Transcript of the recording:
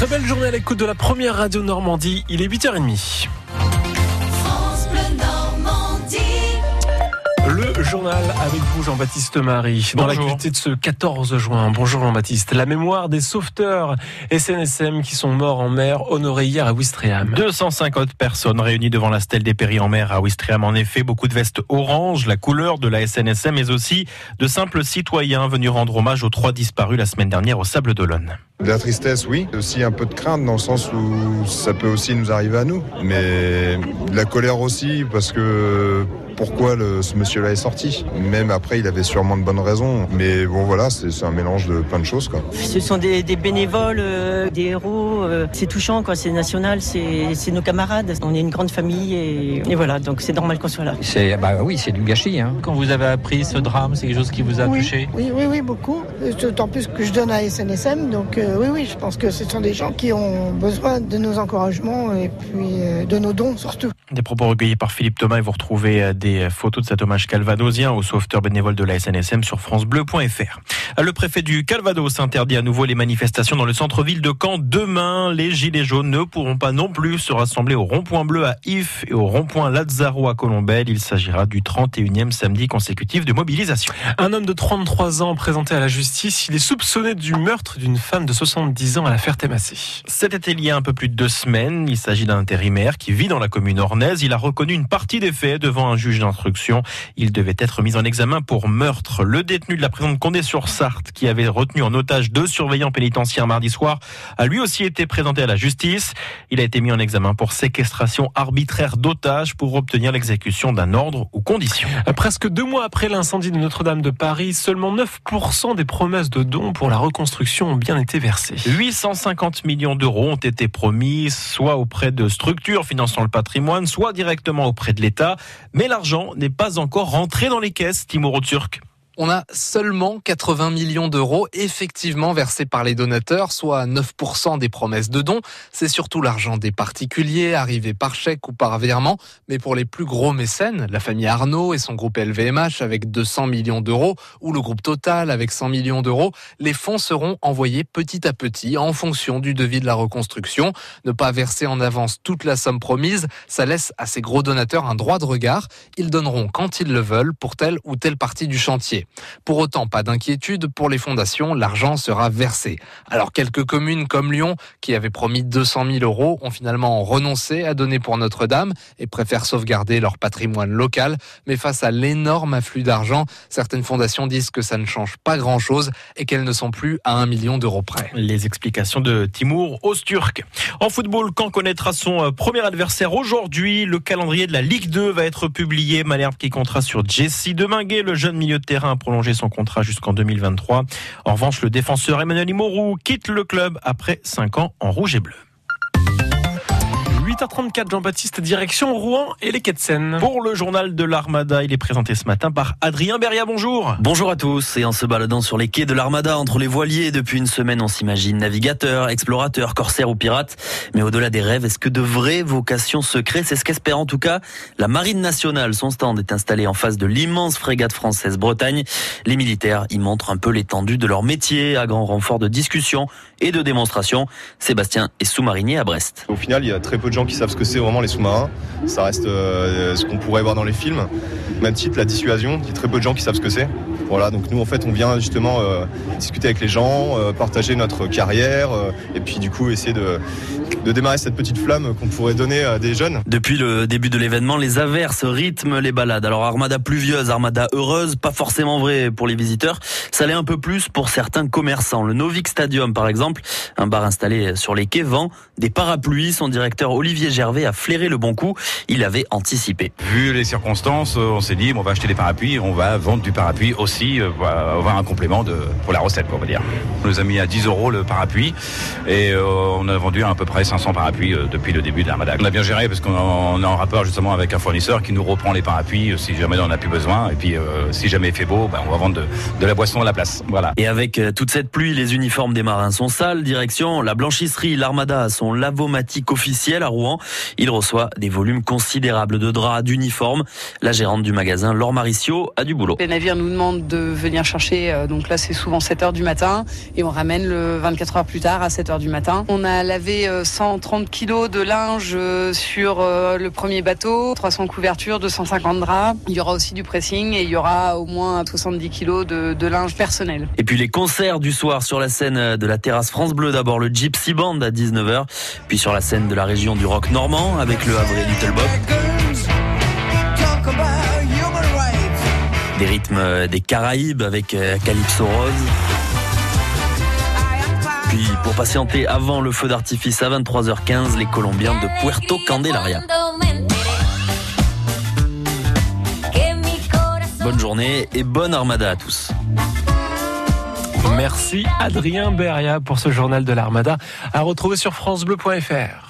Très belle journée à l'écoute de la première radio Normandie. Il est 8h30. Journal avec vous, Jean-Baptiste Marie, dans Bonjour. l'actualité de ce 14 juin. Bonjour Jean-Baptiste. La mémoire des sauveteurs SNSM qui sont morts en mer, honorés hier à Ouistreham. 250 personnes réunies devant la stèle des péris en mer à Ouistreham. En effet, beaucoup de vestes orange, la couleur de la SNSM, mais aussi de simples citoyens venus rendre hommage aux trois disparus la semaine dernière au Sable d'Olonne. De la tristesse, oui. Aussi un peu de crainte dans le sens où ça peut aussi nous arriver à nous. Mais de la colère aussi parce que pourquoi le- ce monsieur-là est sorti. Même après, il avait sûrement de bonnes raisons. Mais bon, voilà, c'est un mélange de plein de choses, quoi. Ce sont des, des bénévoles, euh, des héros. euh, c'est touchant, quoi. C'est national, c'est nos camarades. On est une grande famille et, et voilà, donc c'est normal qu'on soit là. C'est bah oui, c'est du gâchis. Hein. Quand vous avez appris ce drame, c'est quelque chose qui vous a oui, touché? oui, oui, oui, beaucoup. D'autant plus que je donne à SNSM, donc euh, oui, oui, je pense que ce sont des gens qui ont besoin de nos encouragements et puis euh, de nos dons surtout. Des propos recueillis par Philippe Thomas et vous retrouvez euh, des photos de cet hommage calvadosien aux sauveteurs bénévoles de la SNSM sur francebleu.fr. Euh, Le préfet du Calvados interdit à nouveau les manifestations dans le centre-ville de Caen. Demain, les Gilets jaunes ne pourront pas non plus se rassembler au rond-point bleu à If et au rond-point Lazzaro à Colombelle. Il s'agira du 31e samedi consécutif de mobilisation. Un homme de 33 ans présenté à la justice, il est soupçonné du meurtre d'une femme de 70 ans à la Ferté-Massé. C'était il y a un peu plus de deux semaines. Il s'agit d'un intérimaire qui vit dans la commune ornaise. Il a reconnu une partie des faits devant un juge d'instruction. Il devait être mis en examen pour meurtre. Le détenu de la prison de Condé-sur-Sarthe, qui avait retenu en otage deux surveillants pénitentiaires mardi soir, a lui aussi été présenté à la justice. Il a été mis en examen pour séquestration arbitraire d'otages pour obtenir l'exécution d'un ordre ou condition. Presque deux mois après l'incendie de Notre-Dame de Paris, seulement 9% des promesses de dons pour la reconstruction ont bien été versées. 850 millions d'euros ont été promis, soit auprès de structures finançant le patrimoine, soit directement auprès de l'État. Mais l'argent n'est pas encore rentré dans les caisses, Timur Turc. On a seulement 80 millions d'euros effectivement versés par les donateurs, soit 9% des promesses de dons. C'est surtout l'argent des particuliers, arrivé par chèque ou par virement. Mais pour les plus gros mécènes, la famille Arnaud et son groupe LVMH avec 200 millions d'euros, ou le groupe Total avec 100 millions d'euros, les fonds seront envoyés petit à petit en fonction du devis de la reconstruction. Ne pas verser en avance toute la somme promise, ça laisse à ces gros donateurs un droit de regard. Ils donneront quand ils le veulent pour telle ou telle partie du chantier. Pour autant, pas d'inquiétude, pour les fondations, l'argent sera versé. Alors quelques communes comme Lyon, qui avaient promis 200 000 euros, ont finalement renoncé à donner pour Notre-Dame et préfèrent sauvegarder leur patrimoine local. Mais face à l'énorme afflux d'argent, certaines fondations disent que ça ne change pas grand-chose et qu'elles ne sont plus à un million d'euros près. Les explications de Timur Osturk. En football, quand connaîtra son euh, premier adversaire aujourd'hui? Le calendrier de la Ligue 2 va être publié. Malherbe qui comptera sur Jesse Deminguet, le jeune milieu de terrain, a prolongé son contrat jusqu'en 2023. En revanche, le défenseur Emmanuel Imorou quitte le club après 5 ans en rouge et bleu. 8h34, Jean-Baptiste, direction Rouen et les quais de Seine. Pour le journal de l'Armada, il est présenté ce matin par Adrien Beria. Bonjour. Bonjour à tous. Et en se baladant sur les quais de l'Armada entre les voiliers, depuis une semaine, on s'imagine navigateur, explorateur, corsaire ou pirate. Mais au-delà des rêves, est-ce que de vraies vocations se créent C'est ce qu'espère en tout cas la Marine nationale. Son stand est installé en face de l'immense frégate française Bretagne. Les militaires y montrent un peu l'étendue de leur métier à grand renfort de discussion et de démonstration. Sébastien est sous-marinier à Brest. Au final, il y a très peu de gens qui savent ce que c'est vraiment les sous-marins. Ça reste euh, ce qu'on pourrait voir dans les films. Même titre, la dissuasion, il y a très peu de gens qui savent ce que c'est. Voilà, donc nous en fait on vient justement euh, discuter avec les gens, euh, partager notre carrière euh, et puis du coup essayer de, de démarrer cette petite flamme qu'on pourrait donner à des jeunes. Depuis le début de l'événement, les averses rythment les balades. Alors armada pluvieuse, armada heureuse, pas forcément vrai pour les visiteurs. Ça l'est un peu plus pour certains commerçants. Le Novik Stadium par exemple, un bar installé sur les quais vend des parapluies. Son directeur Olivier Gervais a flairé le bon coup. Il avait anticipé. Vu les circonstances, on s'est dit on va acheter des parapluies, on va vendre du parapluie aussi, euh, avoir un complément de, pour la recette, quoi, on va dire. On nous a mis à 10 euros le parapluie et euh, on a vendu à peu près 500 parapluies euh, depuis le début de l'armada. On a bien géré parce qu'on on est en rapport justement avec un fournisseur qui nous reprend les parapluies euh, si jamais on n'a plus besoin et puis euh, si jamais il fait beau, ben, on va vendre de, de la boisson à la place. Voilà. Et avec toute cette pluie, les uniformes des marins sont sales. Direction la blanchisserie. L'Armada a son lavomatique officiel à Rouen. Il reçoit des volumes considérables de draps, d'uniformes. La gérante du magasin, Laure Maricio, a du boulot. Les navires nous demandent de venir chercher. euh, donc là, c'est souvent 7 heures du matin et on ramène le 24 heures plus tard à 7 heures du matin. On a lavé euh, 130 kilos de linge euh, sur euh, le premier bateau, 300 couvertures, 250 draps. Il y aura aussi du pressing et il y aura au moins 70 kilos de, linge personnel. Et puis les concerts du soir sur la scène de la terrasse France Bleu. D'abord le Gypsy Band à 19h, puis sur la scène de la région du rock normand avec le Havre Little Bob. Des rythmes des Caraïbes avec euh, Calypso Rose. Puis pour patienter avant le feu d'artifice à 23h15, les Colombiens de Puerto Candelaria. Bonne journée et bonne armada à tous. Merci Adrien Beria pour ce journal de l'Armada à retrouver sur francebleu.fr.